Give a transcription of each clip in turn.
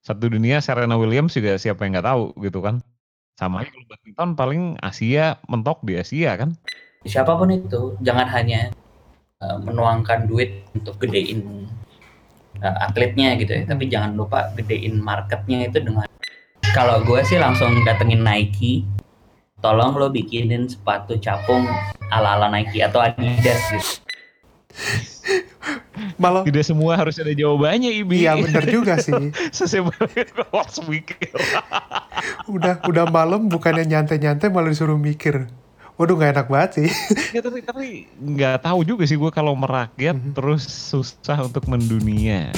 Satu dunia Serena Williams juga siapa yang nggak tahu gitu kan. Sama kalau badminton paling Asia mentok di Asia kan. Siapa pun itu jangan hanya uh, menuangkan duit untuk gedein uh, atletnya gitu ya, tapi jangan lupa gedein marketnya itu dengan kalau gue sih langsung datengin Nike tolong lo bikinin sepatu capung ala-ala Nike atau Adidas gitu Malah Tidak semua harus ada jawabannya Ibi. Iya bener juga sih. Harus mikir. udah udah malam bukannya nyantai-nyantai malah disuruh mikir. Waduh nggak enak banget sih. ya, tapi tapi nggak tahu juga sih gue kalau merakyat Mhm. terus susah untuk mendunia.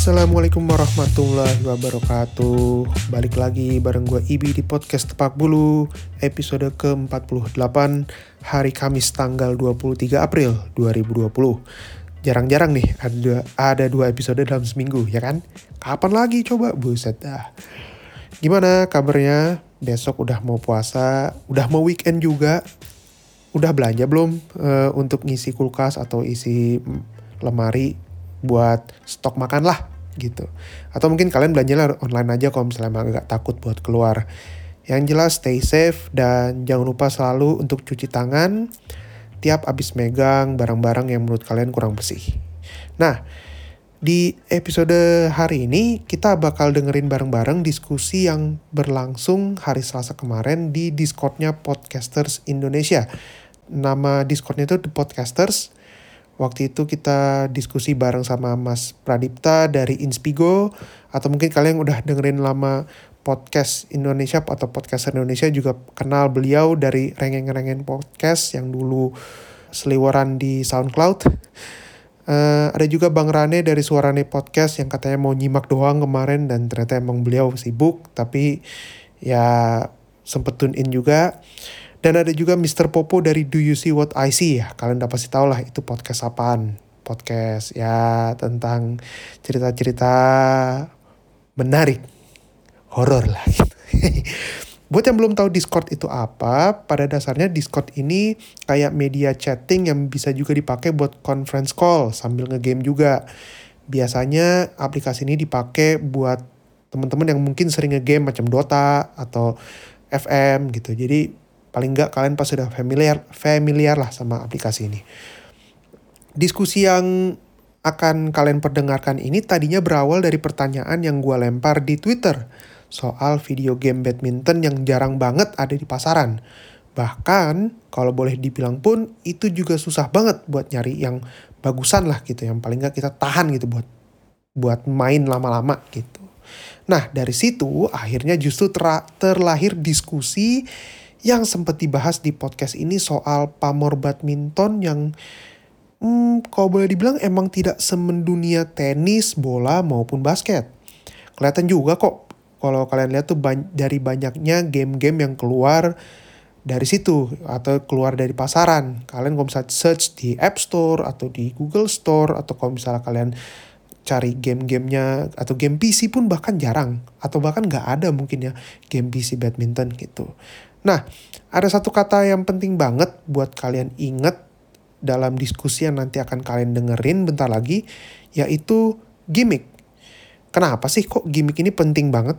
Assalamualaikum warahmatullahi wabarakatuh. Balik lagi bareng gue Ibi di podcast Tepak Bulu Episode ke-48 Hari Kamis tanggal 23 April 2020 Jarang-jarang nih ada, ada dua episode dalam seminggu ya kan? Kapan lagi coba? Buset dah. Gimana kabarnya? Besok udah mau puasa Udah mau weekend juga. Udah belanja belum eh, Untuk ngisi kulkas atau isi mm, lemari buat stok makan lah gitu. Atau mungkin kalian belanjanya online aja kalau misalnya emang agak takut buat keluar. Yang jelas stay safe dan jangan lupa selalu untuk cuci tangan tiap abis megang barang-barang yang menurut kalian kurang bersih. Nah, di episode hari ini kita bakal dengerin bareng-bareng diskusi yang berlangsung hari Selasa kemarin di Discordnya Podcasters Indonesia. Nama Discordnya itu The Podcasters. Waktu itu kita diskusi bareng sama Mas Pradipta dari Inspigo atau mungkin kalian udah dengerin lama podcast Indonesia atau podcaster Indonesia juga kenal beliau dari rengeng-rengeng podcast yang dulu seliweran di SoundCloud. Eh, ada juga Bang Rane dari Suarane Podcast yang katanya mau nyimak doang kemarin dan ternyata emang beliau sibuk tapi ya sempet tune in juga. Dan ada juga Mr. Popo dari Do You See What I See ya. Kalian udah pasti tahu lah itu podcast apaan. Podcast ya tentang cerita-cerita menarik. Horor lah gitu. Buat yang belum tahu Discord itu apa, pada dasarnya Discord ini kayak media chatting yang bisa juga dipakai buat conference call sambil ngegame juga. Biasanya aplikasi ini dipakai buat teman-teman yang mungkin sering ngegame macam Dota atau FM gitu. Jadi paling nggak kalian pasti sudah familiar familiar lah sama aplikasi ini. Diskusi yang akan kalian perdengarkan ini tadinya berawal dari pertanyaan yang gue lempar di Twitter soal video game badminton yang jarang banget ada di pasaran. Bahkan kalau boleh dibilang pun itu juga susah banget buat nyari yang bagusan lah gitu, yang paling nggak kita tahan gitu buat buat main lama-lama gitu. Nah dari situ akhirnya justru ter- terlahir diskusi yang sempat dibahas di podcast ini soal pamor badminton yang hmm, kalau boleh dibilang emang tidak semendunia tenis, bola maupun basket. Kelihatan juga kok kalau kalian lihat tuh ban- dari banyaknya game-game yang keluar dari situ atau keluar dari pasaran. Kalian kalau misalnya search di App Store atau di Google Store atau kalau misalnya kalian cari game-gamenya atau game PC pun bahkan jarang atau bahkan nggak ada mungkin ya game PC badminton gitu. Nah, ada satu kata yang penting banget buat kalian inget dalam diskusi yang nanti akan kalian dengerin bentar lagi, yaitu gimmick. Kenapa sih kok gimmick ini penting banget?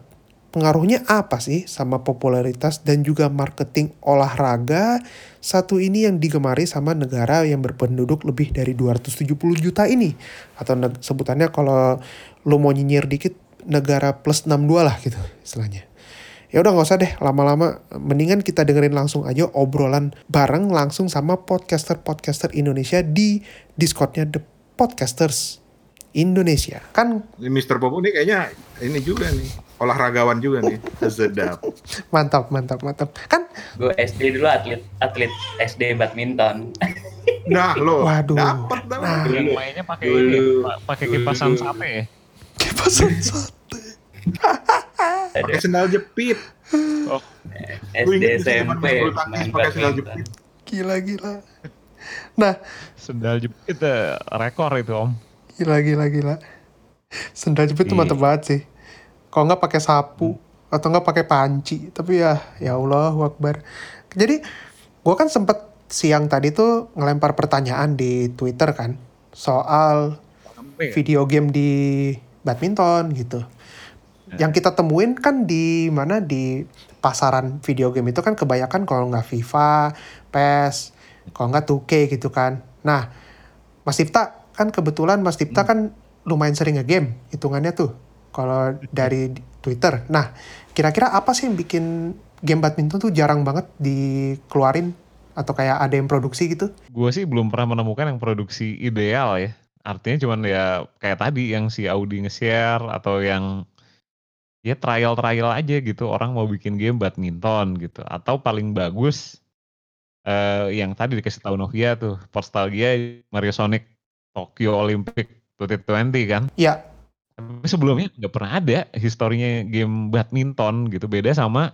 Pengaruhnya apa sih sama popularitas dan juga marketing olahraga satu ini yang digemari sama negara yang berpenduduk lebih dari 270 juta ini? Atau sebutannya kalau lo mau nyinyir dikit, negara plus 62 lah gitu istilahnya ya udah nggak usah deh lama-lama. Mendingan kita dengerin langsung aja obrolan bareng langsung sama podcaster-podcaster Indonesia di Discordnya The Podcasters Indonesia. Kan Ini Mr. Popo nih kayaknya ini juga nih olahragawan juga nih. Sedap. Mantap mantap mantap. Kan gue SD dulu atlet atlet SD badminton. Nah lo Waduh. dapat dah Nah. Mainnya pakai ini, pakai kipasan sate ya. kipasan sate pakai sendal jepit. Oh, Gue SD SMP pakai sendal badminton. jepit. Gila gila. Nah. Sendal jepit eh, rekor itu om. gila gila gila. Sendal jepit tuh Iya. mantep banget sih. Kalau nggak pakai sapu atau nggak pakai panci tapi ya ya Allah Akbar. Jadi gue kan sempet siang tadi tuh ngelempar pertanyaan di Twitter kan soal Sampai ya? video game di badminton gitu yang kita temuin kan di mana di pasaran video game itu kan kebanyakan kalau nggak FIFA, PES, kalau nggak 2K gitu kan. Nah, Mas Tifta kan kebetulan Mas Tifta kan lumayan sering nge-game hitungannya tuh kalau dari Twitter. Nah, kira-kira apa sih yang bikin game badminton tuh jarang banget dikeluarin atau kayak ada yang produksi gitu? Gue sih belum pernah menemukan yang produksi ideal ya. Artinya cuman ya kayak tadi yang si Audi nge-share atau yang ya trial-trial aja gitu. Orang mau bikin game badminton gitu. Atau paling bagus eh yang tadi dikasih tahu Novia tuh Nostalgia Mario Sonic Tokyo Olympic 2020 kan? Ya, tapi sebelumnya nggak pernah ada historinya game badminton gitu. Beda sama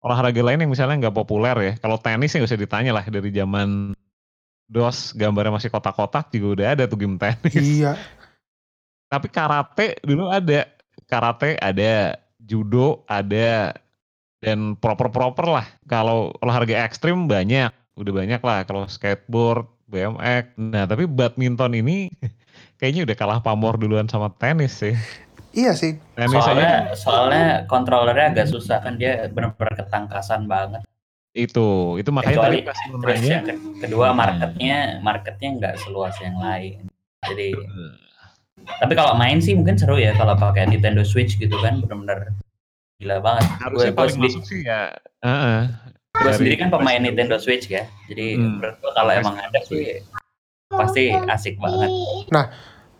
olahraga lain yang misalnya nggak populer ya. Kalau tenis ya nggak usah ditanya lah dari zaman DOS gambarnya masih kotak-kotak juga udah ada tuh game tenis. Iya. tapi karate dulu ada karate ada judo ada dan proper-proper lah. Kalau olahraga ekstrim banyak. Udah banyak lah. Kalau skateboard BMX nah tapi badminton ini kayaknya udah kalah pamor duluan sama tenis sih. Iya sih. tenis aja. Soalnya soalnya kontrolernya agak susah kan. Dia benar-benar ketangkasan banget. itu. Itu makanya Kecuali tadi pas terus yang kedua marketnya marketnya nggak seluas yang lain. Jadi tapi kalau main sih mungkin seru ya kalau pakai Nintendo Switch gitu kan benar-benar gila banget. harusnya Gue paling masuk sih ya heeh. gue sendiri kan pemain. Nintendo Switch ya. Jadi Hmm. menurut gue kalau emang ada sih pasti asik banget.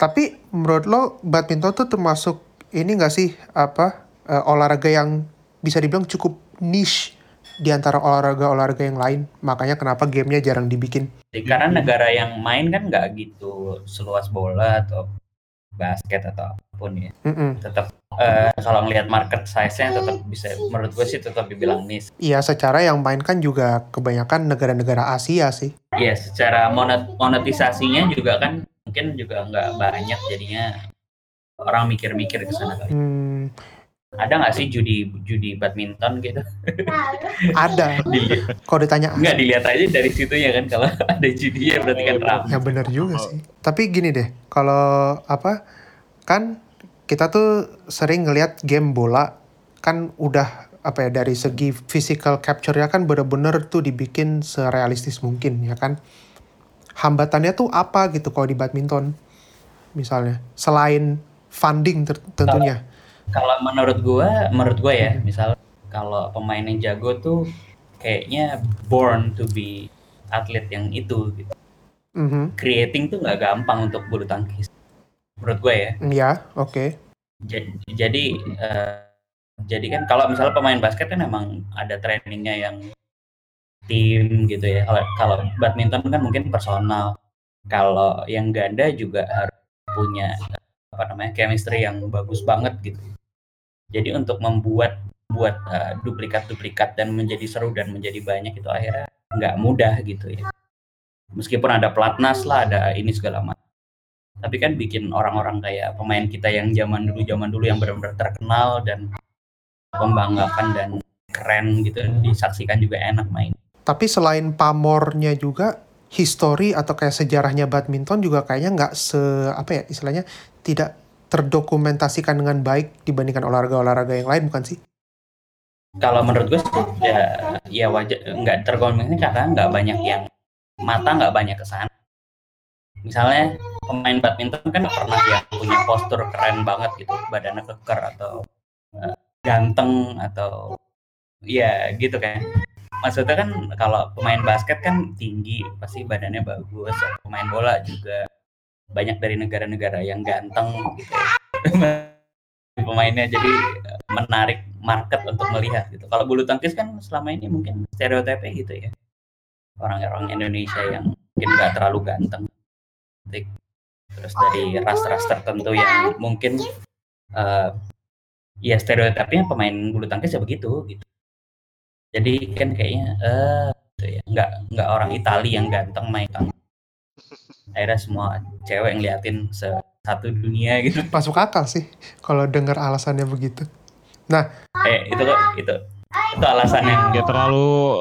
Tapi menurut lo badminton tuh termasuk ini gak sih apa eh, olahraga yang bisa dibilang cukup niche di antara olahraga-olahraga yang lain. Makanya kenapa gamenya jarang dibikin. Jadi, karena negara yang main kan nggak gitu seluas bola atau basket atau apa pun ya. Mm-mm. Tetap eh, kalau ngelihat market size-nya tetap bisa menurut gue sih tetap dibilang niche. Iya, secara yang main kan juga kebanyakan negara-negara Asia sih. Iya, secara monet- monetisasinya juga kan mungkin juga nggak banyak jadinya orang mikir-mikir ke sana kali. Hmm, Ada nggak sih judi judi badminton gitu? ada. Dilihat, Kalau ditanya nggak dilihat aja dari situnya kan kalau ada judi ya berarti kan ramai. Ya benar juga sih. Tapi gini deh, kalau apa kan kita tuh sering ngelihat game bola kan udah apa ya dari segi physical capture-nya kan bener-bener tuh dibikin serealistis mungkin ya kan. Hambatannya tuh apa gitu kalau di badminton misalnya selain funding tentunya. Kalau menurut gua, menurut gua ya, misal kalau pemain yang jago tuh kayaknya born to be atlet yang itu gitu. Mhm. Creating tuh nggak gampang untuk bulu tangkis. Menurut gua ya. Ya, oke. Jadi, jadi, eh, jadi kan kalau misalnya pemain basket kan emang ada trainingnya yang tim gitu ya. Kalau kalau badminton kan mungkin personal. Kalau yang ganda juga harus punya apa namanya chemistry yang bagus banget gitu. Jadi untuk membuat buat eh, duplikat-duplikat dan menjadi seru dan menjadi banyak itu akhirnya nggak mudah gitu ya. Meskipun ada pelatnas lah, ada ini segala macam. Tapi kan bikin orang-orang kayak pemain kita yang zaman dulu zaman dulu yang benar-benar terkenal dan membanggakan dan keren gitu disaksikan juga enak main. Tapi selain pamornya juga history atau kayak sejarahnya badminton juga kayaknya nggak se apa ya istilahnya tidak terdokumentasikan dengan baik dibandingkan olahraga-olahraga yang lain bukan sih? Kalau menurut gue sih ya, ya wajar nggak terkomunikasi karena nggak banyak yang mata nggak banyak ke sana. Misalnya pemain badminton kan pernah yang punya postur keren banget gitu, badannya keker atau eh, ganteng atau ya gitu kan. Maksudnya kan kalau pemain basket kan tinggi, pasti badannya bagus. Pemain bola juga banyak dari negara-negara yang ganteng gitu ya. pemainnya jadi eh, menarik market untuk melihat gitu. Kalau bulu tangkis kan selama ini mungkin stereotipnya gitu ya. Orang-orang Indonesia yang mungkin nggak terlalu ganteng. Terus dari ras-ras tertentu yang mungkin eh, ya stereotipnya pemain bulu tangkis ya begitu gitu. Jadi kan kayaknya eh gitu ya. nggak nggak orang Itali yang ganteng main tangkis. Akhirnya semua cewek ngeliatin satu dunia gitu. Masuk akal sih kalau dengar alasannya begitu. eh itu kok itu itu alasan yang Ya terlalu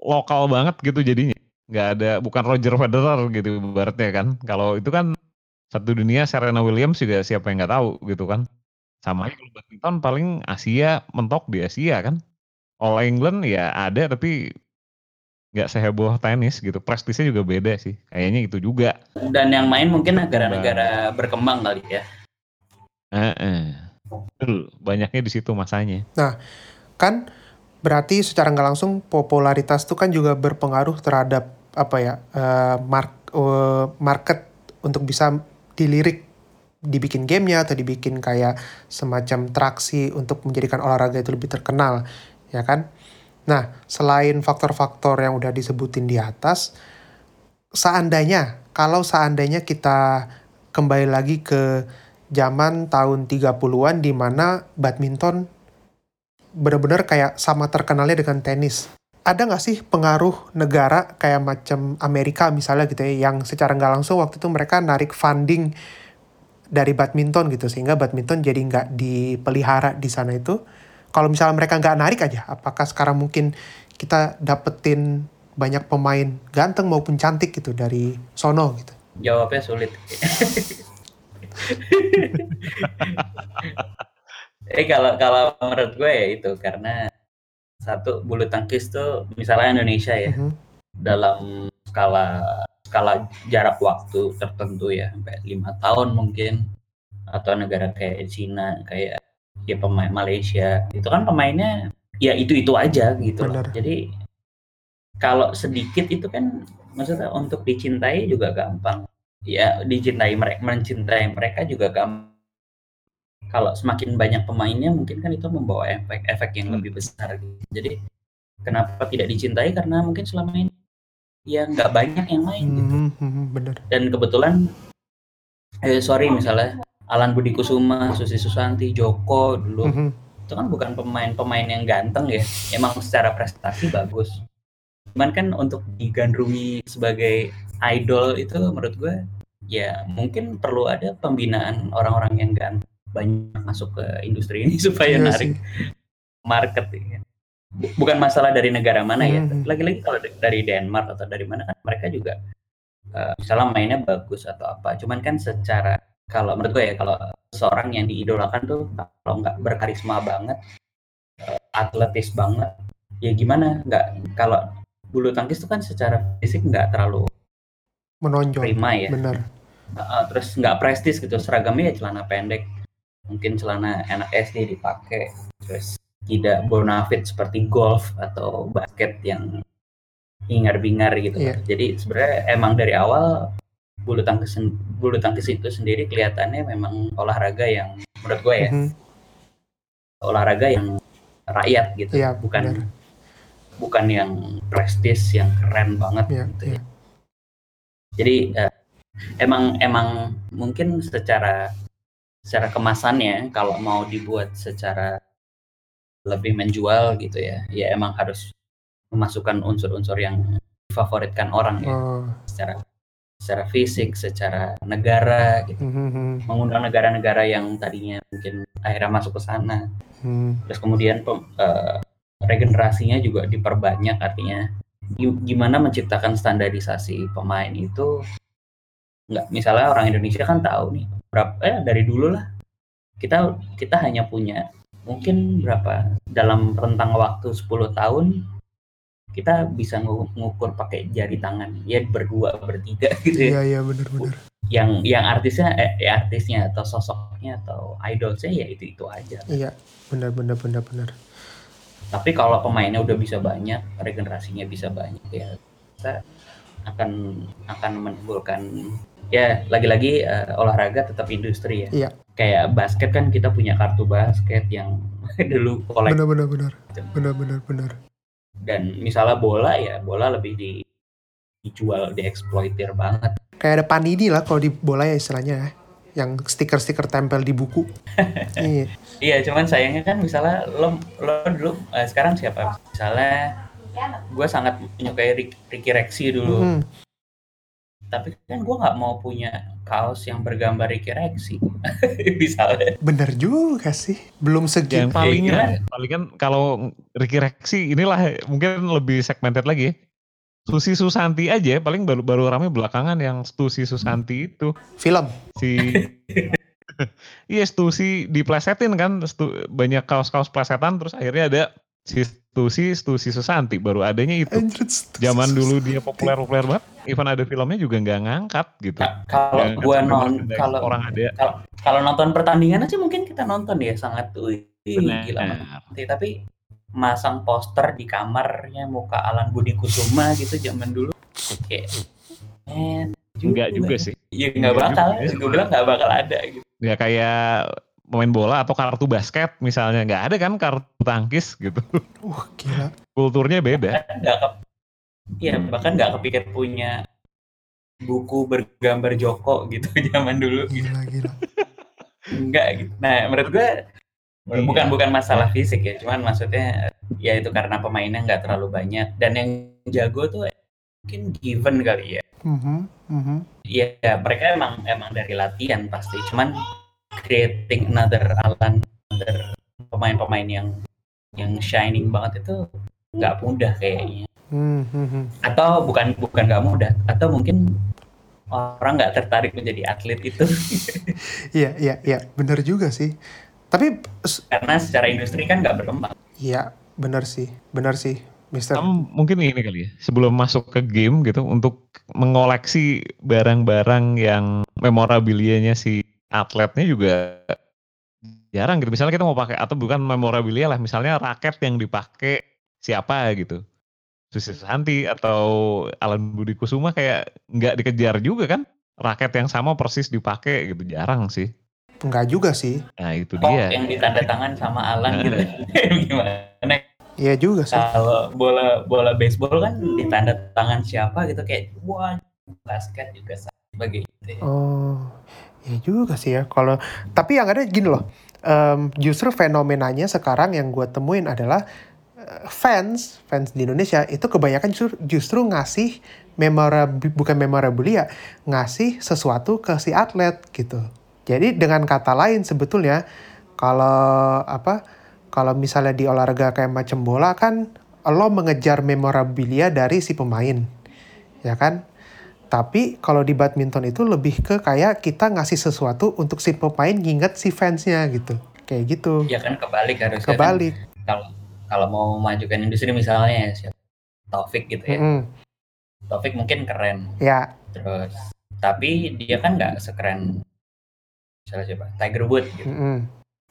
lokal banget gitu jadinya. Nggak ada, bukan Roger Federer gitu ibaratnya kan. Kalau itu kan satu dunia Serena Williams juga siapa yang nggak tahu gitu kan. Sama aja kalau badminton paling Asia mentok di Asia kan. All England ya ada tapi nggak seheboh tenis gitu. Prestisnya juga beda sih. Kayaknya itu juga. dan yang main mungkin negara-negara berkembang kali ya Heeh. Betul, banyaknya di situ masanya. kan berarti secara nggak langsung popularitas itu kan juga berpengaruh terhadap apa ya eh, mark- eh, market untuk bisa dilirik dibikin gamenya atau dibikin kayak semacam traksi untuk menjadikan olahraga itu lebih terkenal ya kan nah selain faktor-faktor yang udah disebutin di atas seandainya kalau seandainya kita kembali lagi ke zaman tahun 30-an di mana badminton bener-bener kayak sama terkenalnya dengan tenis. Ada nggak sih pengaruh negara kayak macam Amerika misalnya gitu ya, yang secara nggak langsung waktu itu mereka narik funding dari badminton gitu, sehingga badminton jadi nggak dipelihara di sana itu. Kalau misalnya mereka nggak narik aja, apakah sekarang mungkin kita dapetin banyak pemain ganteng maupun cantik gitu dari sono gitu? jawabnya sulit eh kalau kalau menurut gue ya itu karena satu bulu tangkis tuh misalnya Indonesia ya Mhm. dalam skala skala jarak waktu tertentu ya sampai lima tahun mungkin atau negara kayak Cina kayak ya pemain Malaysia itu kan pemainnya ya itu itu aja gitu loh. Benar. jadi kalau sedikit itu kan maksudnya untuk dicintai juga gampang ya dicintai mereka mencintai mereka juga gampang kalau semakin banyak pemainnya mungkin kan itu membawa efek efek yang Hmm. lebih besar gitu. jadi kenapa tidak dicintai karena mungkin selama ini ya nggak banyak yang main gitu mhm, bener. dan kebetulan eh sorry misalnya Alan Budi Kusuma, Susi Susanti, Joko dulu Mhm. itu kan bukan pemain-pemain yang ganteng ya emang secara prestasi bagus cuman kan untuk digandrungi sebagai idol itu menurut gue ya mungkin perlu ada pembinaan orang-orang yang ganteng banyak masuk ke industri ini supaya Iya narik sih. market ya. Bu- bukan masalah dari negara mana ya Mhm. lagi-lagi kalau da- dari Denmark atau dari mana kan mereka juga eh, misalnya mainnya bagus atau apa cuman kan secara kalau menurut gue ya kalau seorang yang diidolakan tuh kalau nggak berkarisma banget eh, atletis banget ya gimana nggak kalau bulu tangkis tuh kan secara fisik nggak terlalu Menonjol. prima ya Bener. Uh, terus nggak prestis gitu seragamnya ya celana pendek mungkin celana anak SD dipakai terus tidak bonafit seperti golf atau basket yang hingar bingar gitu Iya. jadi sebenarnya emang dari awal bulu tangkis bulu tangkis itu sendiri kelihatannya memang olahraga yang menurut gue ya Mhm. olahraga yang rakyat gitu Iya, bukan benar. bukan yang prestis yang keren banget Iya, gitu iya. ya jadi eh, emang emang mungkin secara secara kemasannya kalau mau dibuat secara lebih menjual gitu ya ya emang harus memasukkan unsur-unsur yang difavoritkan orang ya Oh. secara secara fisik secara negara gitu. Mhm, mengundang negara-negara yang tadinya mungkin akhirnya masuk ke sana. Mhm. terus kemudian eh, regenerasinya juga diperbanyak artinya. Gi- gimana menciptakan standarisasi pemain itu? Nggak misalnya orang Indonesia kan tahu nih berapa eh dari dulu lah. Kita kita hanya punya mungkin berapa? Dalam rentang waktu 10 tahun kita bisa ngu- ngukur pakai jari tangan ya berdua bertiga gitu ya Iya, iya bener-bener. yang yang artisnya eh, ya artisnya atau sosoknya atau idolnya ya itu itu aja Iya, bener-bener bener-bener. tapi kalau pemainnya udah bisa banyak regenerasinya bisa banyak ya kita akan akan menimbulkan ya lagi-lagi eh, olahraga tetap industri ya Iya. kayak basket kan kita punya kartu basket yang dulu kolek Bener-bener bener. Bener-bener bener. Dan misalnya bola ya bola lebih di dijual dieksploitir banget Kayak ada panini lah kalau di bola ya istilahnya ya. Yang stiker-stiker tempel di buku. iya. iya cuman sayangnya kan misalnya lo lo dulu eh, sekarang siapa misalnya gue sangat menyukai Rick- Ricky Rexy dulu Mhm. Tapi kan gue nggak mau punya kaos yang bergambar Ricky Rexi misalnya Bener juga sih. Belum segi. Yang paling gimana? paling kan kalau Ricky Rexi inilah mungkin lebih segmented lagi ya. Susi Susanti aja paling baru baru rame belakangan yang Stusi Susanti itu Film. si Iya Stusi diplesetin kan Stu- banyak kaos-kaos plesetan terus akhirnya ada si Stusi Stusi Susanti baru adanya itu. Anjir, zaman dulu dia populer-populer banget even ada filmnya juga nggak ngangkat gitu. Nah, kalau gue sampai non kalau orang ada. kalau kalau nonton pertandingan aja mungkin kita nonton ya sangat wih, Benar. gila banget. tapi masang poster di kamarnya muka Alan Budi Kusuma gitu zaman dulu. Kayak enggak juga sih. Ya nggak Enggak bakal juga ya. gue bilang nggak bakal ada gitu. Ya kayak pemain bola atau kartu basket misalnya nggak ada kan kartu tangkis gitu Wah gila. kulturnya beda nggak ke ya bahkan nggak kepikir punya buku bergambar Joko gitu zaman dulu gitu. Gila gila. enggak gitu nah menurut gue Iya. bukan bukan masalah fisik ya cuman maksudnya ya itu karena pemainnya nggak terlalu banyak dan yang jago tuh mungkin given kali ya Mhm, mhm. Iya, mereka emang emang dari latihan pasti. Cuman creating another Alan, another pemain-pemain yang yang shining banget itu nggak mudah kayaknya. Hmm, hmm, hmm. Atau bukan bukan nggak mudah, atau mungkin orang nggak tertarik menjadi atlet itu Iya iya iya. Bener juga sih. Tapi karena secara industri kan nggak berkembang. iya bener sih. Bener sih. Mister. Kamu mungkin ini kali ya sebelum masuk ke game gitu untuk mengoleksi barang-barang yang memorabilianya si atletnya juga jarang gitu misalnya kita mau pakai atau bukan memorabilia lah misalnya raket yang dipakai siapa gitu Susi Santi atau Alan Budi Kusuma kayak nggak dikejar juga kan raket yang sama persis dipakai gitu jarang sih Enggak juga sih. nah itu Kok dia yang ditanda tangan sama Alan gitu. Gimana? Iya juga sih. Kalau bola bola baseball kan ditanda tangan siapa gitu kayak wah basket juga sama gitu ya. Oh, ya juga sih ya. Kalau tapi yang ada gini loh, em, justru fenomenanya sekarang yang gue temuin adalah eh, fans fans di Indonesia itu kebanyakan justru, justru ngasih memorabilia bukan memorabilia, ngasih sesuatu ke si atlet gitu. Jadi dengan kata lain sebetulnya kalau apa kalau misalnya di olahraga kayak macam bola kan lo mengejar memorabilia dari si pemain, ya kan? Tapi kalau di badminton itu lebih ke kayak kita ngasih sesuatu untuk si pemain nginget si fansnya gitu. Kayak gitu. Ya kan kebalik harusnya kan. Kebalik. Kalau kalau mau majukan industri misalnya ya siapa Taufik gitu ya. Mm-mm. Taufik mungkin keren Ya, terus tapi dia kan nggak sekeren misalnya siapa Tiger Woods gitu. mm-mm.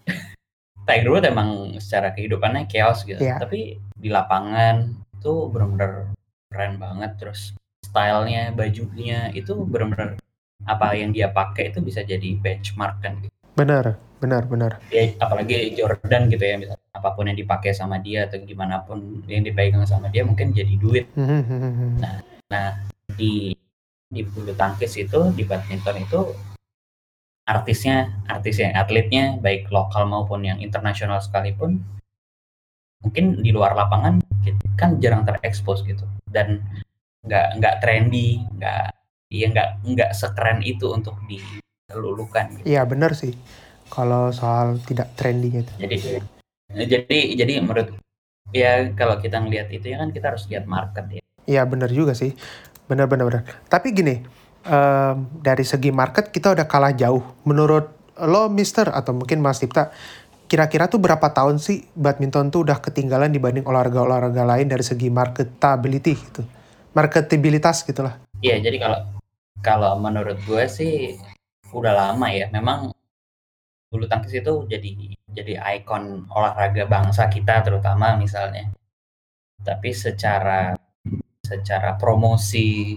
Tiger Woods emang secara kehidupannya chaos gitu. Iya. Tapi di lapangan itu benar-benar keren banget terus stylenya, bajunya itu benar-benar apa yang dia pakai itu bisa jadi benchmark kan gitu. benar, benar, benar. Ya, apalagi Jordan gitu ya misalnya apa pun yang dipakai sama dia atau gimana pun yang dipegang sama dia mungkin jadi duit Mhm. di di bulu tangkis itu di badminton itu artisnya artisnya atletnya baik lokal maupun yang internasional sekalipun mungkin di luar lapangan kan jarang terekspos gitu dan nggak nggak trendy nggak iya nggak nggak sekeren itu untuk dilulukan gitu. Iya, benar sih. Kalau soal tidak trending itu. jadi jadi jadi menurut ya kalau kita ngelihat itu ya kan kita harus lihat market ya Iya, benar juga sih. Benar, benar, benar. Tapi gini, em, dari segi market kita udah kalah jauh. Menurut lo, Mister, atau mungkin Mas Dipta, kira-kira tuh berapa tahun sih badminton tuh udah ketinggalan dibanding olahraga-olahraga lain dari segi marketability gitu? Marketabilitas gitu lah. Iya, jadi kalau kalau menurut gue sih udah lama ya. Memang bulu tangkis itu jadi jadi ikon olahraga bangsa kita terutama misalnya. Tapi secara secara promosi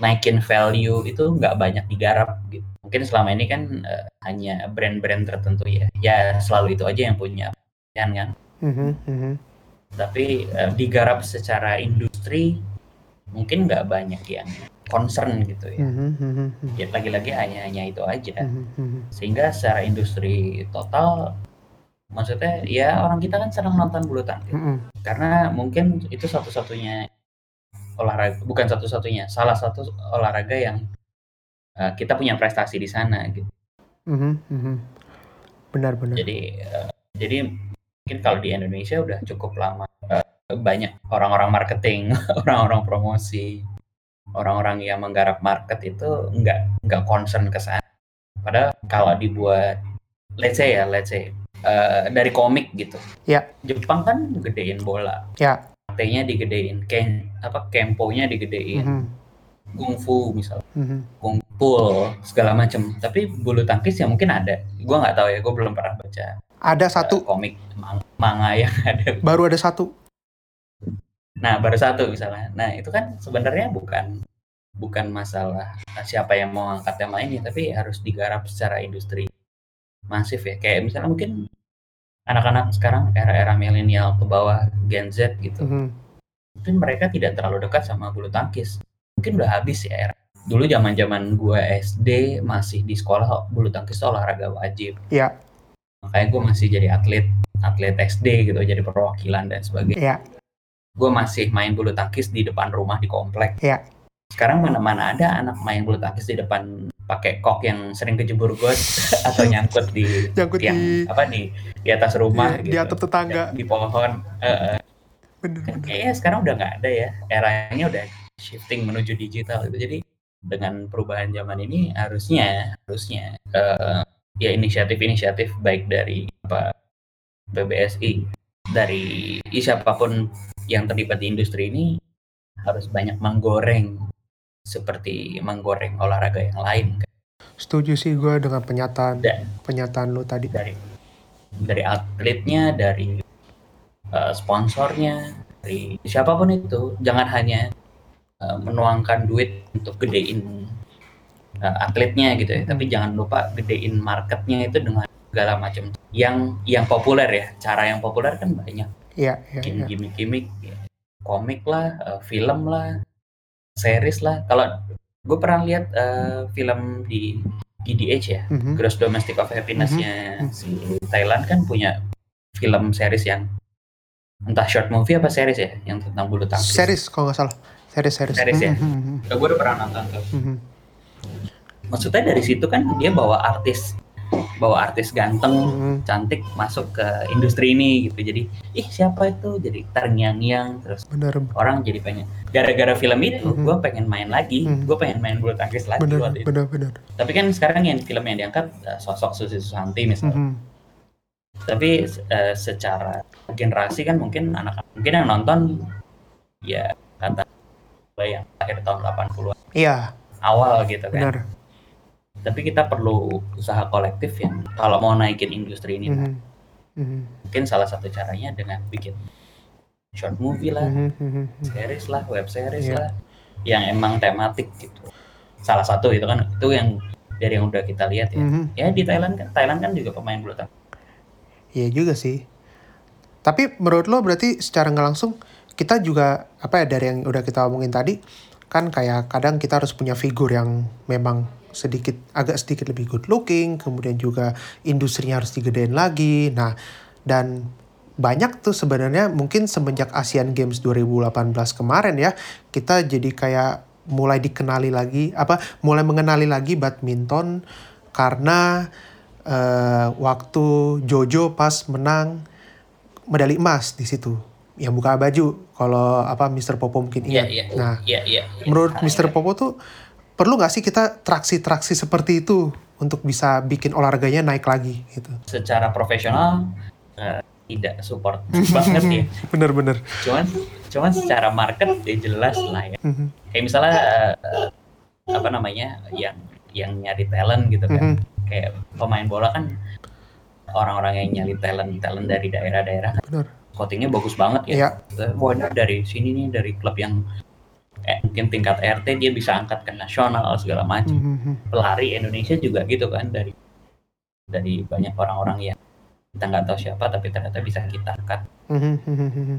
naikin value itu nggak banyak digarap gitu. Mungkin selama ini kan eh, hanya brand-brand tertentu ya. Ya selalu itu aja yang punya kan kan. Mhm, mhm. Tapi eh, digarap secara industri mungkin nggak banyak yang concern gitu ya. Mhm, mhm, mhm. ya lagi-lagi hanya hanya itu aja sehingga secara industri total maksudnya ya orang kita kan senang nonton bulu tangkis Mhm. karena mungkin itu satu-satunya olahraga bukan satu-satunya salah satu olahraga yang uh, kita punya prestasi di sana gitu mhm. Benar-benar. jadi uh, jadi mungkin kalau di Indonesia udah cukup lama uh, banyak orang-orang marketing orang-orang promosi orang-orang yang menggarap market itu nggak nggak concern ke sana padahal kalau dibuat let's say ya let's say uh, dari komik gitu Ya. Jepang kan gedein bola Ya. T-nya digedein, ken apa kemponya digedein, Mhm, kungfu misalnya, mhm. kungpul segala macam. Tapi bulu tangkis ya mungkin ada. Gua nggak tahu ya, gue belum pernah baca Ada uh, satu, komik mang- manga yang ada. baru ada satu. Nah baru satu misalnya. Nah itu kan sebenarnya bukan bukan masalah siapa yang mau angkat tema ini, tapi harus digarap secara industri masif ya. Kayak misalnya mungkin anak-anak sekarang era-era milenial ke bawah Gen Z gitu. Mhm. mungkin mereka tidak terlalu dekat sama bulu tangkis. Mungkin udah habis ya era. Dulu zaman-zaman gue SD masih di sekolah bulu tangkis olahraga wajib. Ya. Makanya gue masih jadi atlet atlet SD gitu, jadi perwakilan dan sebagainya. Ya. Gue masih main bulu tangkis di depan rumah di komplek. Ya. Sekarang mana-mana ada anak main bulu tangkis di depan pakai kok yang sering kejebur got atau nyangkut di Nyangkut tiang di apa di di atas rumah di, gitu. di atap tetangga. di pohon. Eh, eh. Bener-bener. kayaknya sekarang udah nggak ada ya eranya udah shifting menuju digital gitu jadi dengan perubahan zaman ini harusnya harusnya eh, ya inisiatif-inisiatif baik dari apa PBSI dari siapa pun yang terlibat di industri ini harus banyak menggoreng seperti menggoreng olahraga yang lain Setuju sih gue dengan pernyataan Dan- pernyataan lu tadi. dari dari atletnya dari uh, sponsornya dari siapa pun itu jangan hanya uh, menuangkan duit untuk gedein uh, atletnya gitu ya tapi jangan lupa gedein marketnya itu dengan segala macam. Yang yang populer ya cara yang populer kan banyak Iya, iya, bikin iya. gimmick-gimmick komik lah uh, film lah series lah kalau gue pernah lihat uh, film di GDH ya Mhm. Gross Domestic of Happiness-nya Mhm. si Thailand kan punya film series yang entah short movie apa series ya yang tentang bulu tangkis. Series kalau nggak salah. Series, series. Series ya? Mhm, mhm, Ya, gue udah pernah nonton tuh. mhm. Maksudnya dari situ kan dia bawa artis bawa artis ganteng, Mhm. cantik masuk ke industri ini gitu. Jadi, ih siapa itu? Jadi terngiang-ngiang terus Bener, orang jadi pengen gara-gara film itu Mhm. gue pengen main lagi, Mhm. gue pengen main bulu tangkis lagi bener, waktu itu. bener, bener. Tapi kan sekarang yang film yang diangkat uh, sosok Susi Susanti misalnya. Mhm. tapi eh, secara generasi kan mungkin anak mungkin yang nonton ya kata yang akhir tahun 80-an Iya, awal gitu kan benar. Tapi kita perlu usaha kolektif yang kalau mau naikin industri ini Mhm. Mhm. mungkin salah satu caranya dengan bikin short movie lah mhm, mhm. series lah web series Iya. lah yang emang tematik gitu salah satu itu kan itu yang dari yang udah kita lihat ya Mhm. ya di Thailand kan Thailand kan juga pemain bulu tangkis Iya juga sih. Tapi menurut lo berarti secara nggak langsung kita juga apa ya dari yang udah kita omongin tadi kan kayak kadang kita harus punya figur yang memang sedikit agak sedikit lebih good looking, kemudian juga industrinya harus digedein lagi. Nah, dan banyak tuh sebenarnya mungkin semenjak Asian Games 2018 kemarin ya, kita jadi kayak mulai dikenali lagi apa mulai mengenali lagi badminton karena eh, waktu Jojo pas menang medali emas di situ yang buka baju kalau apa Mr. Popo mungkin iya ingat. iya Nah, iya iya menurut Nah, Mr. Popo tuh perlu nggak sih kita traksi-traksi seperti itu untuk bisa bikin olahraganya naik lagi gitu. secara profesional eh, tidak support banget ya. Bener-bener. Cuman cuman secara market ya jelas lah ya. Mhm, Kayak misalnya eh, apa namanya yang yang nyari talent gitu kan. mhm, Kayak pemain bola kan orang-orang yang nyari talent talent dari daerah-daerah kan Bener. scoutingnya bagus banget ya. Iya. Wah ini dari sini nih dari klub yang eh, mungkin tingkat RT dia bisa angkat ke nasional segala macam. Mhm, mhm. Pelari Indonesia juga gitu kan dari dari banyak orang-orang yang kita nggak tahu siapa tapi ternyata bisa kita angkat mhm, mhm.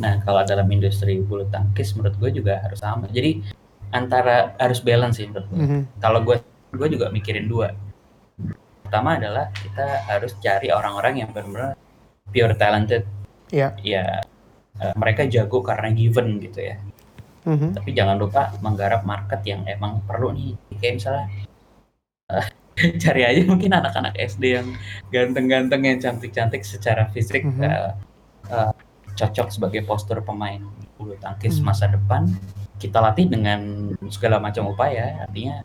Nah, kalau dalam industri bulu tangkis menurut gue juga harus sama. Jadi antara harus balance sih menurut gue. Mhm, Kalau gue gue juga mikirin dua. Pertama adalah kita harus cari orang-orang yang benar-benar pure talented. Iya. Ya eh, mereka jago karena given gitu ya. Mhm. tapi jangan lupa menggarap market yang emang perlu nih kayak misalnya eh, cari aja mungkin anak-anak SD yang ganteng-ganteng yang cantik-cantik secara fisik Mhm. eh, eh, cocok sebagai postur pemain bulu tangkis Mhm. masa depan kita latih dengan segala macam upaya artinya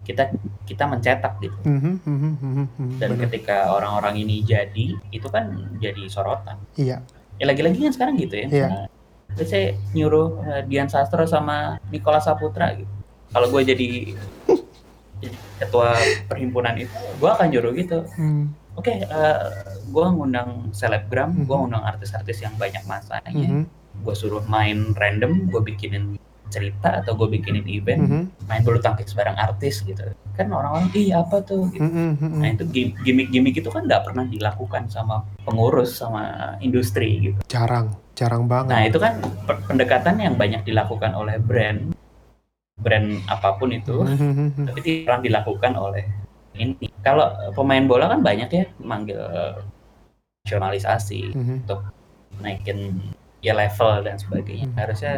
kita kita mencetak gitu Mhm, mhm, mhm, mhm. dan Bener. ketika orang-orang ini jadi itu kan jadi sorotan Iya. ya lagi-lagi kan sekarang gitu ya Iya. misalnya saya nyuruh eh, Dian Sastro sama Nikola Saputra gitu. Kalau gue jadi ketua perhimpunan itu gue akan nyuruh gitu. Hmm, oke gue ngundang selebgram gue Mhm. ngundang artis-artis yang banyak masanya. Mhm, gue suruh main random gue bikinin cerita atau gue bikinin event mhm, main bulu tangkis bareng artis gitu kan orang-orang ih apa tuh gitu. mhm, mhm. Nah itu gim- gimmick-gimmick itu kan nggak pernah dilakukan sama pengurus sama industri gitu. Jarang, jarang banget. Nah itu kan pendekatan yang banyak dilakukan oleh brand, brand apa pun itu, mhm, mhm. tapi pernah dilakukan oleh ini. Kalau pemain bola kan banyak ya manggil nasionalisasi, Mhm, naikin ya level dan sebagainya. Hmm. Harusnya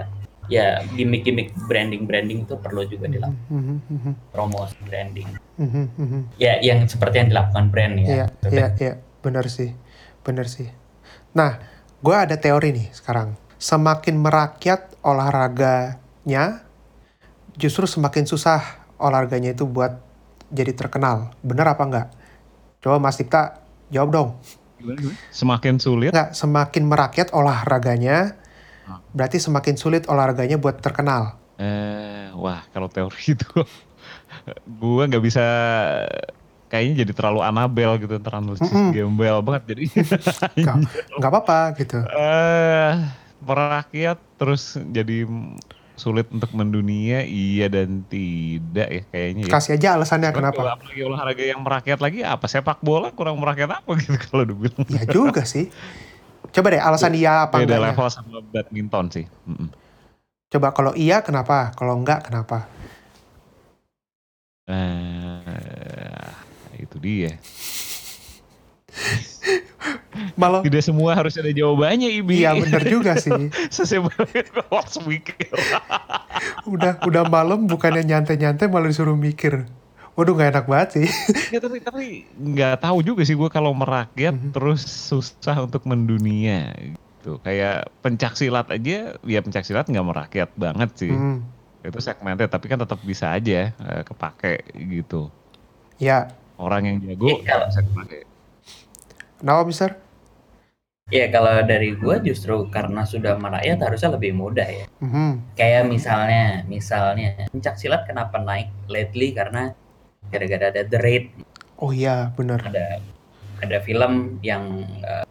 ya gimmick-gimmick branding-branding itu perlu juga dilakukan mhm, mhm, promosi branding. mhm, mhm. Ya yang seperti yang dilakukan brand ya. Iya, iya, iya, benar sih, benar sih. Nah, gue ada teori nih sekarang. Semakin merakyat olahraganya, justru semakin susah olahraganya itu buat jadi terkenal. Benar apa enggak? Coba Mas Dikta jawab dong. Semakin sulit, Enggak, semakin merakyat olahraganya, Ah. Berarti semakin sulit olahraganya buat terkenal. eh, wah kalau teori itu gue nggak bisa kayaknya jadi terlalu Anabel gitu, terlalu Mm-mm. gembel banget jadi enggak apa-apa gitu. eh merakyat terus jadi sulit untuk mendunia iya dan tidak ya kayaknya ya. Kasih aja alasannya Cuman kalau kenapa. apalagi olahraga yang merakyat lagi apa sepak bola kurang merakyat apa gitu kalau dibilang Ya juga sih. Coba deh alasan iya apa beda enggaknya. level sama badminton sih Mm-mm. Coba kalau iya kenapa? Kalau enggak kenapa? Eh, itu dia Malah tidak semua harus ada jawabannya Ibi iya bener juga sih. harus mikir Udah udah malam bukannya nyantai-nyantai malah disuruh mikir. Waduh nggak enak banget sih. ya, tapi tapi nggak tahu juga sih gue kalau merakyat Mhm. terus susah untuk mendunia gitu kayak pencak silat aja ya pencak silat nggak merakyat banget sih Hmm, itu segmented tapi kan tetap bisa aja eh, kepake gitu ya. orang yang jago kalau- bisa kepake Kenapa, Mister? Ya kalau dari gua justru karena sudah merakyat harusnya lebih mudah ya. Mhm, Kayak misalnya, misalnya pencak silat kenapa naik lately karena gara-gara ada The Raid, Oh iya, bener. ada ada film yang eh,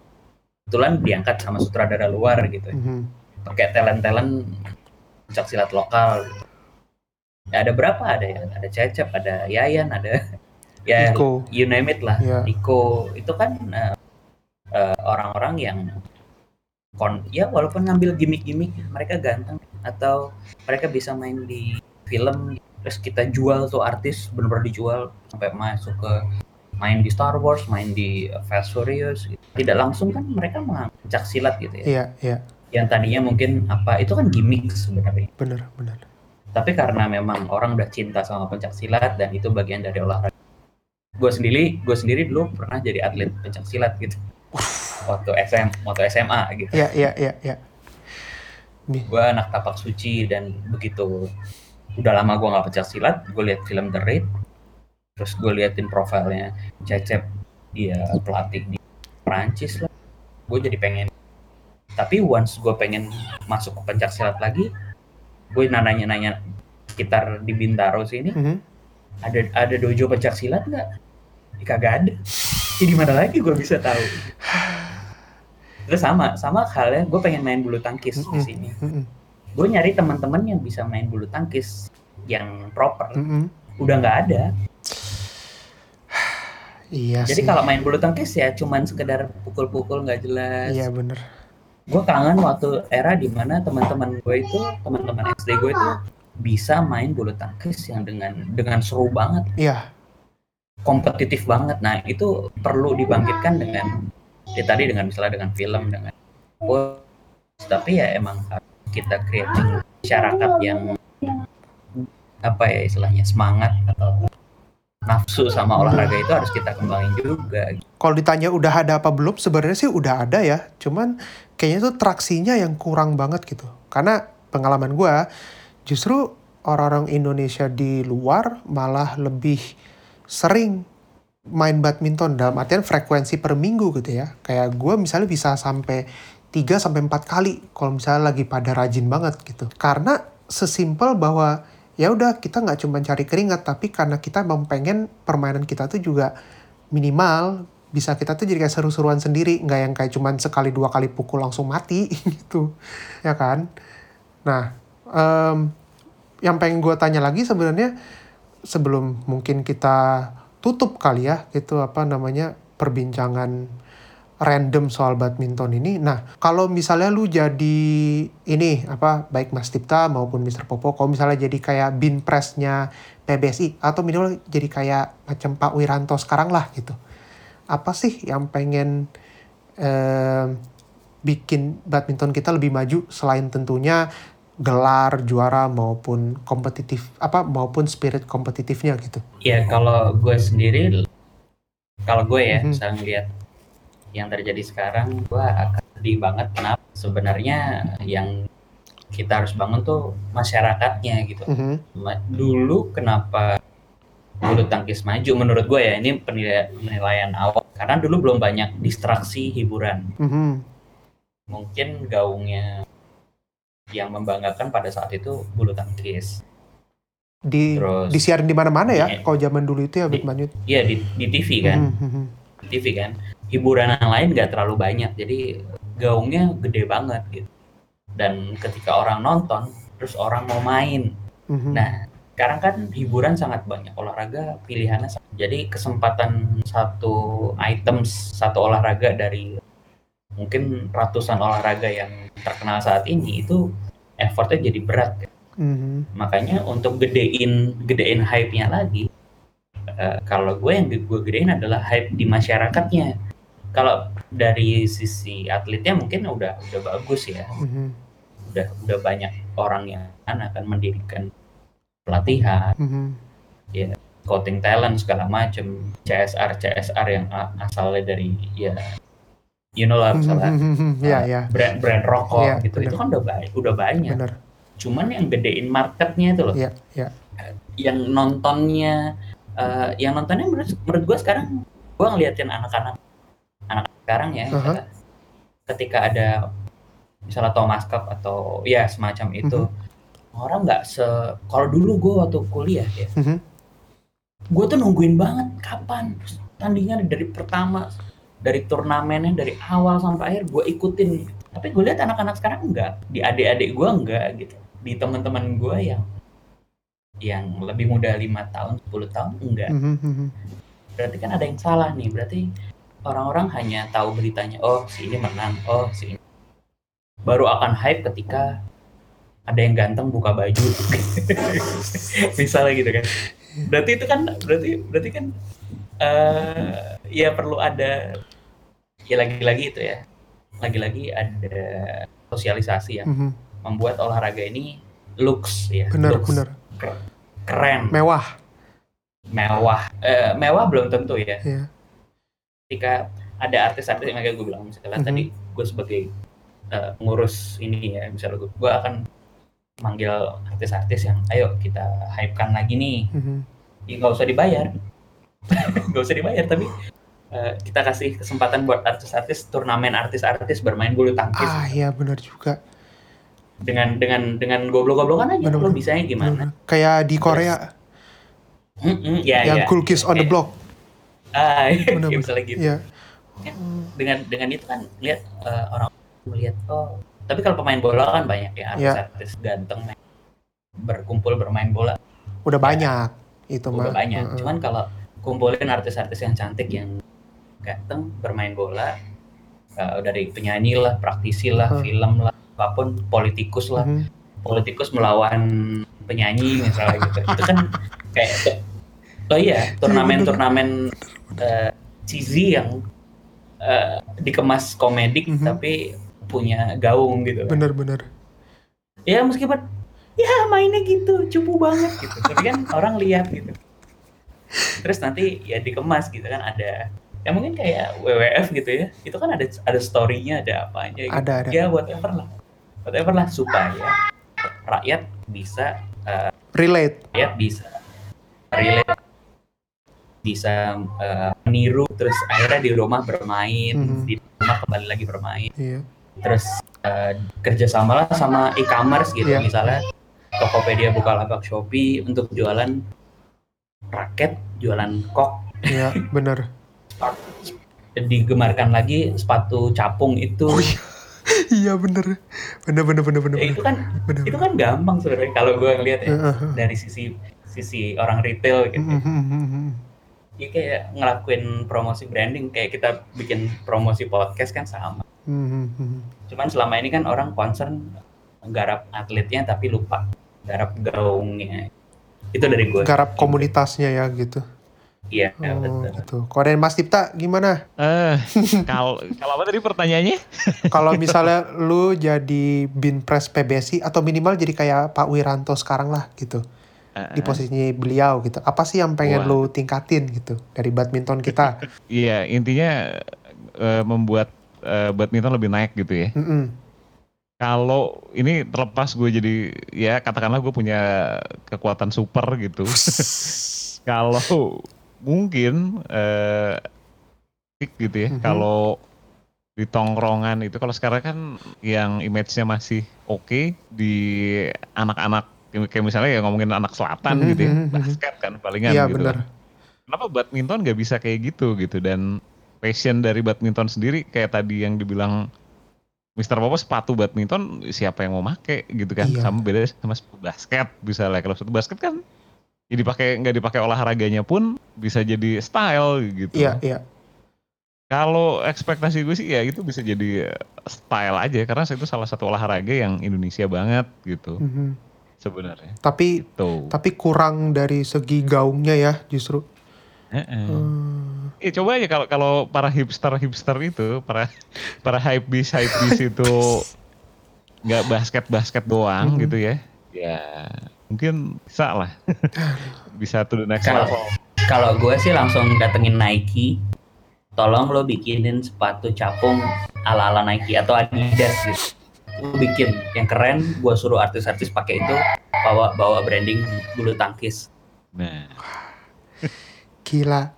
kebetulan diangkat sama sutradara luar gitu, Mhm, pakai talent-talent pencak silat lokal. Gitu. Ya, ada berapa? Ada ya, ada Cecep, ada Yayan, ada ya Iko. you name it lah. Iya. Iko itu kan eh, eh, orang-orang yang kon ya walaupun ngambil gimmick-gimmick mereka ganteng atau mereka bisa main di film terus kita jual tuh artis benar-benar dijual sampai masuk ke main di Star Wars, main di Fast Furious gitu. Tidak langsung kan mereka mengangkat silat gitu ya. Iya, iya, Yang tadinya mungkin apa itu kan gimmick sebenarnya. bener, bener. Tapi karena memang orang udah cinta sama pencak silat dan itu bagian dari olahraga. Gue sendiri, gue sendiri dulu pernah jadi atlet pencak silat gitu. Waktu SM, waktu SMA gitu. Iya, iya, iya, iya. Gue anak tapak suci dan begitu udah lama gue nggak pencak silat, gue lihat film The Raid, terus gue liatin profilnya Cecep, dia pelatih di Prancis lah. Gue jadi pengen. Tapi once gue pengen masuk ke pencak silat lagi, gue nanya-nanya sekitar di Bintaro sini, Mhm. ada ada dojo pencak silat nggak? Ya, kagak ada. Jadi mana lagi gue bisa tahu? Terus sama sama halnya gue pengen main bulu tangkis di Mm-mm. sini. Mhm, Gue nyari teman-teman yang bisa main bulu tangkis yang proper. mhm. Udah nggak ada. Iya Jadi kalau main bulu tangkis ya cuman sekedar pukul-pukul nggak jelas. Iya bener. Gue kangen waktu era di mana teman-teman gue itu, teman-teman SD gue itu bisa main bulu tangkis yang dengan dengan seru banget. Iya, kompetitif banget. Nah, itu perlu dibangkitkan dengan ya tadi dengan misalnya dengan film dengan tapi ya emang harus kita creating masyarakat yang apa ya istilahnya semangat atau nafsu sama olahraga itu harus kita kembangin juga. Kalau ditanya udah ada apa belum, sebenarnya sih udah ada ya. Cuman kayaknya tuh traksinya yang kurang banget gitu. Karena pengalaman gua justru orang-orang Indonesia di luar malah lebih sering main badminton dalam artian frekuensi per minggu gitu ya. Kayak gue misalnya bisa sampai 3 sampai 4 kali kalau misalnya lagi pada rajin banget gitu. Karena sesimpel bahwa ya udah kita nggak cuma cari keringat tapi karena kita memang pengen permainan kita tuh juga minimal bisa kita tuh jadi kayak seru-seruan sendiri nggak yang kayak cuman sekali dua kali pukul langsung mati gitu ya kan nah um, yang pengen gue tanya lagi sebenarnya sebelum mungkin kita tutup kali ya gitu apa namanya perbincangan random soal badminton ini. Nah, kalau misalnya lu jadi ini apa baik Mas Tipta maupun Mr. Popo, kalau misalnya jadi kayak bin pressnya PBSI atau minimal jadi kayak macam Pak Wiranto sekarang lah gitu. Apa sih yang pengen eh, bikin badminton kita lebih maju selain tentunya gelar juara maupun kompetitif apa maupun spirit kompetitifnya gitu. Ya kalau gue sendiri kalau gue ya Mhm. misalnya ngeliat yang terjadi sekarang gue akan sedih banget kenapa sebenarnya yang kita harus bangun tuh masyarakatnya gitu. Mhm, Ma- Dulu kenapa bulu tangkis maju menurut gue ya ini penilai- penilaian awal karena dulu belum banyak distraksi hiburan. mhm, Mungkin gaungnya yang membanggakan pada saat itu bulu tangkis. Di Terus disiarin di mana-mana ya. Iya. Kalau zaman dulu itu ya badminton. Iya di, di TV kan. Mhm, mhm, Di TV kan. Hiburan yang lain nggak terlalu banyak. Jadi gaungnya gede banget gitu. Dan ketika orang nonton, terus orang mau main. mhm. Nah, sekarang kan hiburan sangat banyak olahraga pilihannya. Jadi kesempatan satu item satu olahraga dari mungkin ratusan olahraga yang terkenal saat ini itu effortnya jadi berat. Mhm, makanya untuk gedein gedein hype-nya lagi eh, kalau gue yang gue gedein adalah hype di masyarakatnya kalau dari sisi atletnya mungkin udah udah bagus ya mhm, udah udah banyak orang yang kan akan mendirikan pelatihan mhm. coaching talent segala macem CSR CSR yang asalnya dari ya you know lah misalnya Mhm, Ya, ya, brand brand rokok Iya, gitu bener. itu kan udah banyak udah banyak benar. cuman yang gedein marketnya itu loh Iya, iya. yang nontonnya eh, yang nontonnya menurut menurut gue sekarang gue ngeliatin anak-anak anak sekarang ya eh, ketika ada misalnya Thomas Cup atau ya semacam itu orang nggak se kalau dulu gue waktu kuliah ya Mhm. gue tuh nungguin banget kapan tandingan dari pertama dari turnamennya dari awal sampai akhir gue ikutin. Tapi gue lihat anak-anak sekarang enggak di adik-adik gue enggak gitu. Di teman-teman gue yang yang lebih muda lima tahun 10 tahun enggak mhm. berarti kan ada yang salah nih berarti orang-orang hanya tahu beritanya oh si ini menang oh si ini baru akan hype ketika ada yang ganteng buka baju misalnya gitu kan berarti itu kan berarti berarti kan eh ya perlu ada ya lagi-lagi itu ya lagi-lagi ada sosialisasi yang Mhm. membuat olahraga ini looks ya Benar, looks benar. keren Mewah. mewah Eh, mewah belum tentu ya Iya. Ketika ada artis-artis yang kayak gue bilang misalnya Mhm. tadi gue sebagai eh, pengurus ini ya misalnya gue, gue akan manggil artis-artis yang ayo kita hypekan lagi nih Mhm. ya nggak usah dibayar nggak usah dibayar tapi eh, kita kasih kesempatan buat artis-artis turnamen artis-artis bermain bulu tangkis Ah, iya benar juga. dengan dengan dengan goblok-goblokan aja Bener, lo bener. bisanya gimana Benar. Kayak di Korea Mm-mm, ya yang ya Cool Kids on the Block. Ah Bener, ya, bener. misalnya gitu Iya. dengan dengan itu kan lihat eh, orang melihat oh tapi kalau pemain bola kan banyak ya Iya. artis-artis ganteng yang berkumpul bermain bola Udah banyak itu mah. udah banyak Heeh. cuman kalau kumpulin artis-artis yang cantik yang ganteng bermain bola eh, dari penyanyi lah praktisi lah Hmm. film lah apa pun politikus lah Mhm. politikus melawan penyanyi misalnya gitu itu kan kayak oh iya turnamen-turnamen eh, cheesy yang eh, dikemas komedik Mhm. tapi punya gaung gitu. Bener-bener. ya meskipun ya mainnya gitu cupu banget gitu tapi kan orang lihat gitu terus nanti ya dikemas gitu kan ada ya mungkin kayak WWF gitu ya itu kan ada ada storynya ada apa aja gitu. Ada, ada. ya whatever lah whatever lah supaya rakyat bisa eh, relate rakyat bisa relate bisa eh, meniru terus akhirnya di rumah bermain Mhm. di rumah kembali lagi bermain iya terus eh, kerjasama lah sama e-commerce gitu Iya. misalnya Tokopedia Bukalapak Shopee untuk jualan raket jualan kok iya bener digemarkan lagi sepatu capung itu Oh, iya. iya bener bener bener bener bener Ya, itu kan bener itu kan gampang sebenarnya kalau gue ngeliat ya Heeh. dari sisi sisi orang retail gitu Mhm, mhm, mhm. Ya kayak ngelakuin promosi branding kayak kita bikin promosi podcast kan sama. Mhm, mhm. cuman selama ini kan orang concern garap atletnya tapi lupa garap gaungnya. Itu dari gue garap komunitasnya ya gitu. Iya oh, betul. gitu. Kalau dari Mas Tipta gimana? Eh, kalau kalau apa tadi pertanyaannya? kalau misalnya lu jadi bin pres PBSI atau minimal jadi kayak Pak Wiranto sekarang lah gitu Eh, di posisinya beliau gitu apa sih yang pengen Wah. lu tingkatin gitu dari badminton kita Iya, intinya eh, membuat eh, badminton lebih naik gitu ya. Mm-mm. Kalau ini terlepas gue jadi ya katakanlah gue punya kekuatan super gitu. Kalau mungkin eh pick gitu ya. Mhm. Kalau di tongkrongan itu kalau sekarang kan yang image-nya masih oke di anak-anak kayak misalnya ya ngomongin anak selatan Mhm, gitu ya. mhm, mhm. Basket kan palingan iya gitu. bener Kenapa badminton nggak bisa kayak gitu gitu dan passion dari badminton sendiri kayak tadi yang dibilang Mr. Popo sepatu badminton siapa yang mau make gitu kan Iya. sama beda sama sepatu basket bisa lah kalau sepatu basket kan ya dipakai nggak dipakai olahraganya pun bisa jadi style gitu iya iya kalau ekspektasi gue sih ya itu bisa jadi style aja karena itu salah satu olahraga yang Indonesia banget gitu Mhm. Sebenarnya. Tapi tuh tapi kurang dari segi gaungnya ya justru. Hmm. Eh, coba aja kalau kalau para hipster hipster itu, para para hype beast hype beast itu nggak basket basket doang Mhm. gitu ya, ya. Mungkin bisa lah, bisa to the next level. kalau gue sih langsung datengin Nike. Tolong lo bikinin sepatu capung ala ala Nike atau Adidas gitu lo bikin yang keren gue suruh artis-artis pakai itu bawa bawa branding bulu tangkis Nah, Gila.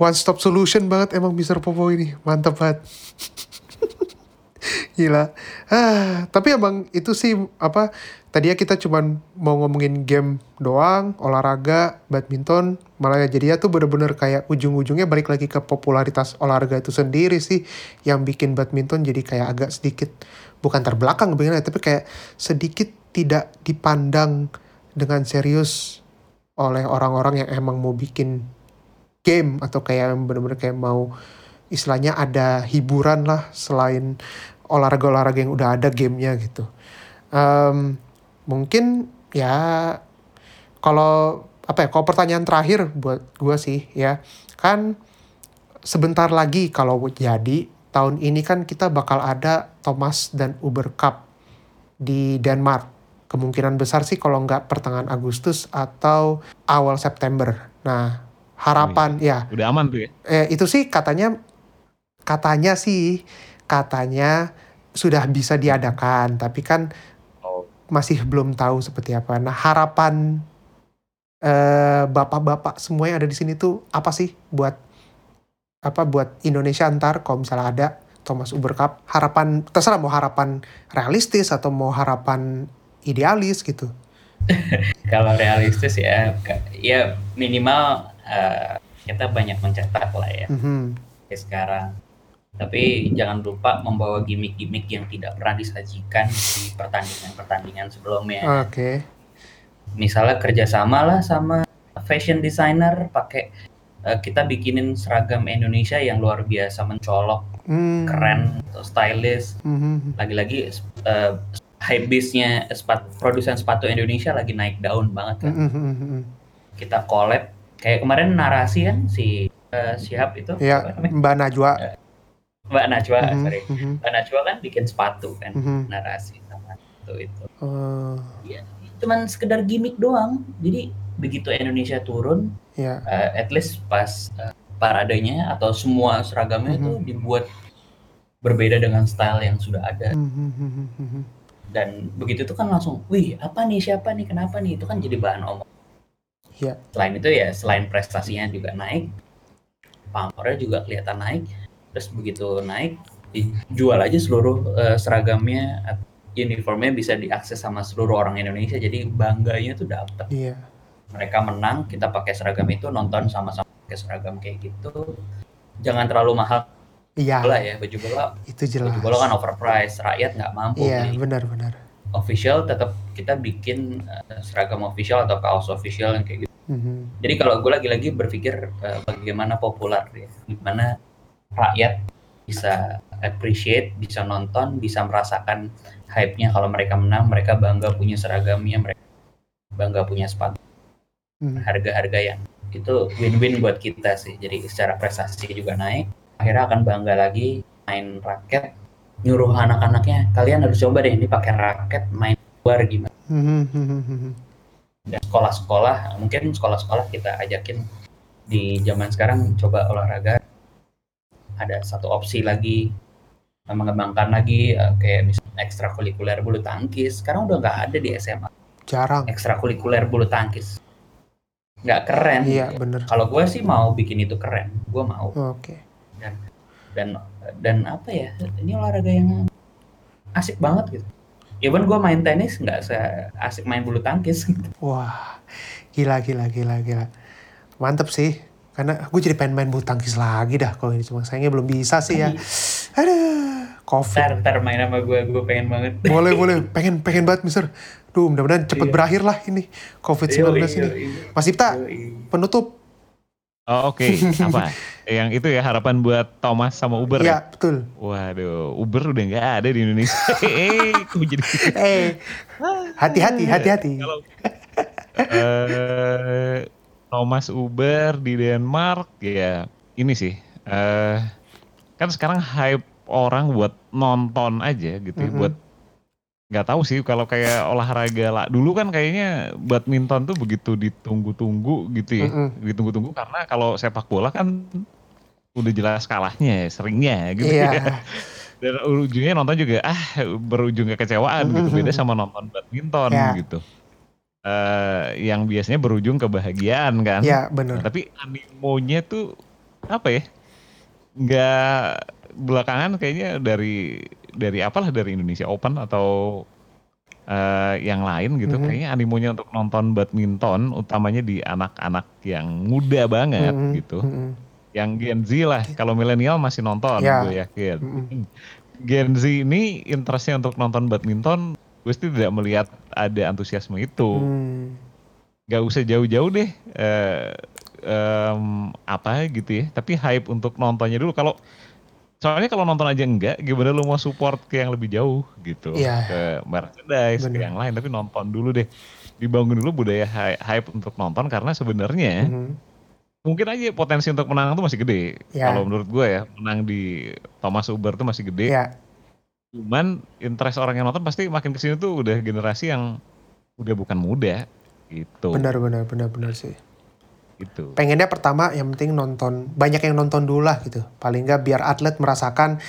One stop solution banget emang Mr. Popo ini. Mantap banget. Gila. Ah, tapi emang itu sih apa tadinya kita cuman mau ngomongin game doang, olahraga, badminton, malah jadinya tuh bener-bener kayak ujung-ujungnya balik lagi ke popularitas olahraga itu sendiri sih yang bikin badminton jadi kayak agak sedikit bukan terbelakang begini tapi kayak sedikit tidak dipandang dengan serius oleh orang-orang yang emang mau bikin game atau kayak bener-bener kayak mau istilahnya ada hiburan lah selain olahraga-olahraga yang udah ada gamenya gitu. Em, mungkin ya kalau apa ya kalau pertanyaan terakhir buat gua sih ya kan sebentar lagi kalau jadi tahun ini kan kita bakal ada Thomas dan Uber Cup di Denmark kemungkinan besar sih kalau nggak pertengahan Agustus atau awal September nah harapan ya udah aman tuh ya. eh, itu sih katanya katanya sih katanya sudah bisa diadakan tapi kan Oh. masih belum tahu seperti apa. Nah harapan eh, bapak-bapak semua yang ada di sini tuh apa sih buat apa buat Indonesia? Ntar kalau misalnya ada Thomas Uber Cup harapan terserah mau harapan realistis atau mau harapan idealis gitu. Kalau realistis ya ya minimal eh, kita banyak mencetak lah ya. Mhm. kayak sekarang tapi jangan lupa membawa gimmick-gimmick yang tidak pernah disajikan di pertandingan-pertandingan sebelumnya oke misalnya kerjasama lah sama fashion designer pakai eh, kita bikinin seragam Indonesia yang luar biasa mencolok Hmm. keren stylish Mhm. lagi-lagi uh, hype beast-nya sepatu produsen sepatu Indonesia lagi naik daun banget kan Mhm, mhm, mhm. kita collab kayak kemarin narasi kan si eh, Syihab itu ya? Mbak Najwa Mbak Najwa Mhm, sorry mhm, Mbak Najwa kan bikin sepatu kan mhm. narasi sama itu itu. Eh, Cuman sekedar gimmick doang. Jadi begitu Indonesia turun, ya. eh, at least pas eh, paradenya atau semua seragamnya itu Mhm. dibuat berbeda dengan style yang sudah ada. Hmm, hmm, hmm, hmm, hmm. Dan begitu itu kan langsung, wih apa nih siapa nih kenapa nih itu kan jadi bahan omong. Iya. Selain itu ya selain prestasinya juga naik, pamornya juga kelihatan naik. Terus begitu naik, dijual aja seluruh eh, seragamnya, uniformnya bisa diakses sama seluruh orang Indonesia. Jadi bangganya tuh dapet. Iya. Mereka menang, kita pakai seragam itu nonton sama-sama pakai seragam kayak gitu. Jangan terlalu mahal Iya, bola ya baju bola. itu jelas. Baju bola kan overpriced, rakyat nggak mampu Iya, benar-benar. official tetap kita bikin eh, seragam official atau kaos official yang kayak gitu. Mhm. Jadi kalau gue lagi-lagi berpikir eh, bagaimana populer ya, gimana rakyat bisa appreciate, bisa nonton, bisa merasakan hype-nya kalau mereka menang, mereka bangga punya seragamnya, mereka bangga punya sepatu Mhm. harga-harga yang itu win-win buat kita sih. Jadi secara prestasi juga naik, akhirnya akan bangga lagi main raket, nyuruh anak-anaknya kalian harus coba deh ini pakai raket main luar gimana. Mhm, mhm. dan sekolah-sekolah mungkin sekolah-sekolah kita ajakin di zaman sekarang coba olahraga ada satu opsi lagi mengembangkan lagi eh, kayak misalnya ekstrakurikuler bulu tangkis sekarang udah nggak ada di SMA Jarang. ekstrakurikuler bulu tangkis nggak keren Iya, bener. kalau gue sih mau bikin itu keren gue mau Oke. dan dan apa ya ini olahraga yang asik banget gitu even gue main tenis nggak se asik main bulu tangkis Wah, gila, gila, gila, gila. Mantep sih. Karena gue jadi pengen main bulu tangkis lagi dah kalau ini cuma sayangnya belum bisa sih ya. Aduh, covid. ntar ntar main sama gue gue pengen banget Boleh, boleh. Pengen, pengen banget, Mister. Duh, mudah-mudahan cepet Iya. berakhir lah ini COVID-19 Yoi, ini. Mas Ipta, penutup. Oh, Oke, apa? Yang itu ya harapan buat Thomas sama Uber. Iya, ya? betul. Waduh, Uber udah nggak ada di Indonesia. Eh, kok jadi Eh, hati-hati, hati-hati. Kalau eh, Thomas Uber di Denmark ya ini sih. eh kan sekarang hype orang buat nonton aja gitu Mhm. buat nggak tahu sih kalau kayak olahraga lah dulu kan kayaknya badminton tuh begitu ditunggu-tunggu gitu ya Mm-mm. ditunggu-tunggu karena kalau sepak bola kan udah jelas kalahnya seringnya gitu Iya, ya dan ujungnya nonton juga ah berujung kekecewaan gitu beda sama nonton badminton Ya. gitu Eh yang biasanya berujung kebahagiaan kan iya Nah, bener. tapi animonya tuh apa ya nggak belakangan kayaknya dari dari apalah dari Indonesia Open atau eh yang lain gitu Mhm. kayaknya animonya untuk nonton badminton utamanya di anak-anak yang muda banget Mm-mm, gitu mm-mm. yang Gen Z lah kalau milenial masih nonton Ya. gue yakin Mm-mm. Gen Z ini interestnya untuk nonton badminton gue sih tidak melihat ada antusiasme itu. Hmm, nggak usah jauh-jauh deh eh em, apa gitu ya. Tapi hype untuk nontonnya dulu. Kalau soalnya kalau nonton aja enggak gimana lu mau support ke yang lebih jauh gitu. Iya. ke merchandise ke Bener. yang lain. Tapi nonton dulu deh. Dibangun dulu budaya hy- hype untuk nonton karena sebenarnya mhm. mungkin aja potensi untuk menang tuh masih gede. Ya. kalau menurut gue ya menang di Thomas Uber tuh masih gede. Iya, cuman interest orang yang nonton pasti makin ke sini tuh udah generasi yang udah bukan muda gitu. Benar, benar, benar, benar sih. gitu. Pengennya pertama yang penting nonton banyak yang nonton dulu lah gitu. Paling nggak biar atlet merasakan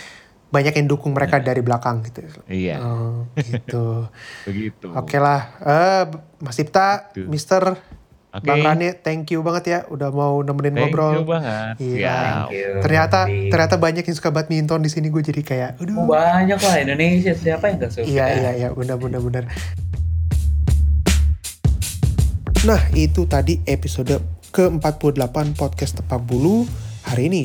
banyak yang dukung mereka dari belakang gitu. Iya. Oh, gitu. Begitu. Oke lah. Eh Mas Ipta Gitu. Mister Oke. Bang Rane thank you banget ya udah mau nemenin Thank ngobrol you banget. Iya. Thank you. ternyata ternyata banyak yang suka badminton di sini gue jadi kayak Oh, aduh banyak lah Indonesia siapa yang gak suka Iya iya iya benar benar benar. Nah itu tadi episode ke-48 podcast Tepak Bulu hari ini.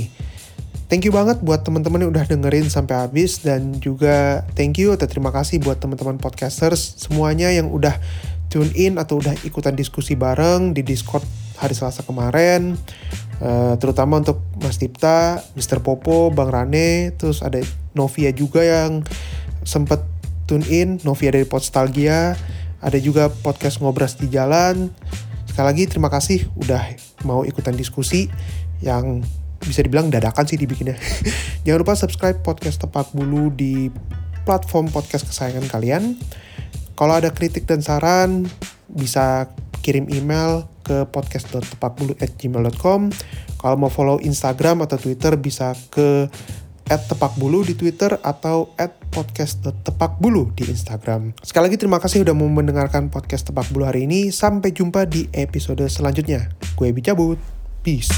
Thank you banget buat teman-teman yang udah dengerin sampai habis dan juga thank you atau terima kasih buat teman-teman podcasters semuanya yang udah tune in atau udah ikutan diskusi bareng di Discord hari Selasa kemarin. Eh, terutama untuk Mas Tipta, Mr. Popo, Bang Rane, terus ada Novia juga yang sempet tune in, Novia dari Podstalgia, ada juga podcast Ngobras di Jalan. Sekali lagi terima kasih udah mau ikutan diskusi yang bisa dibilang dadakan sih dibikinnya. Jangan lupa subscribe podcast Tepak Bulu di platform podcast kesayangan kalian. Kalau ada kritik dan saran, bisa kirim email ke podcast.tepakbulu@gmail.com. Kalau mau follow Instagram atau Twitter bisa ke @tepakbulu di Twitter atau @podcast.tepakbulu di Instagram. Sekali lagi terima kasih udah mau mendengarkan podcast Tepak Bulu hari ini. Sampai jumpa di episode selanjutnya. Gue Bicabut. Peace.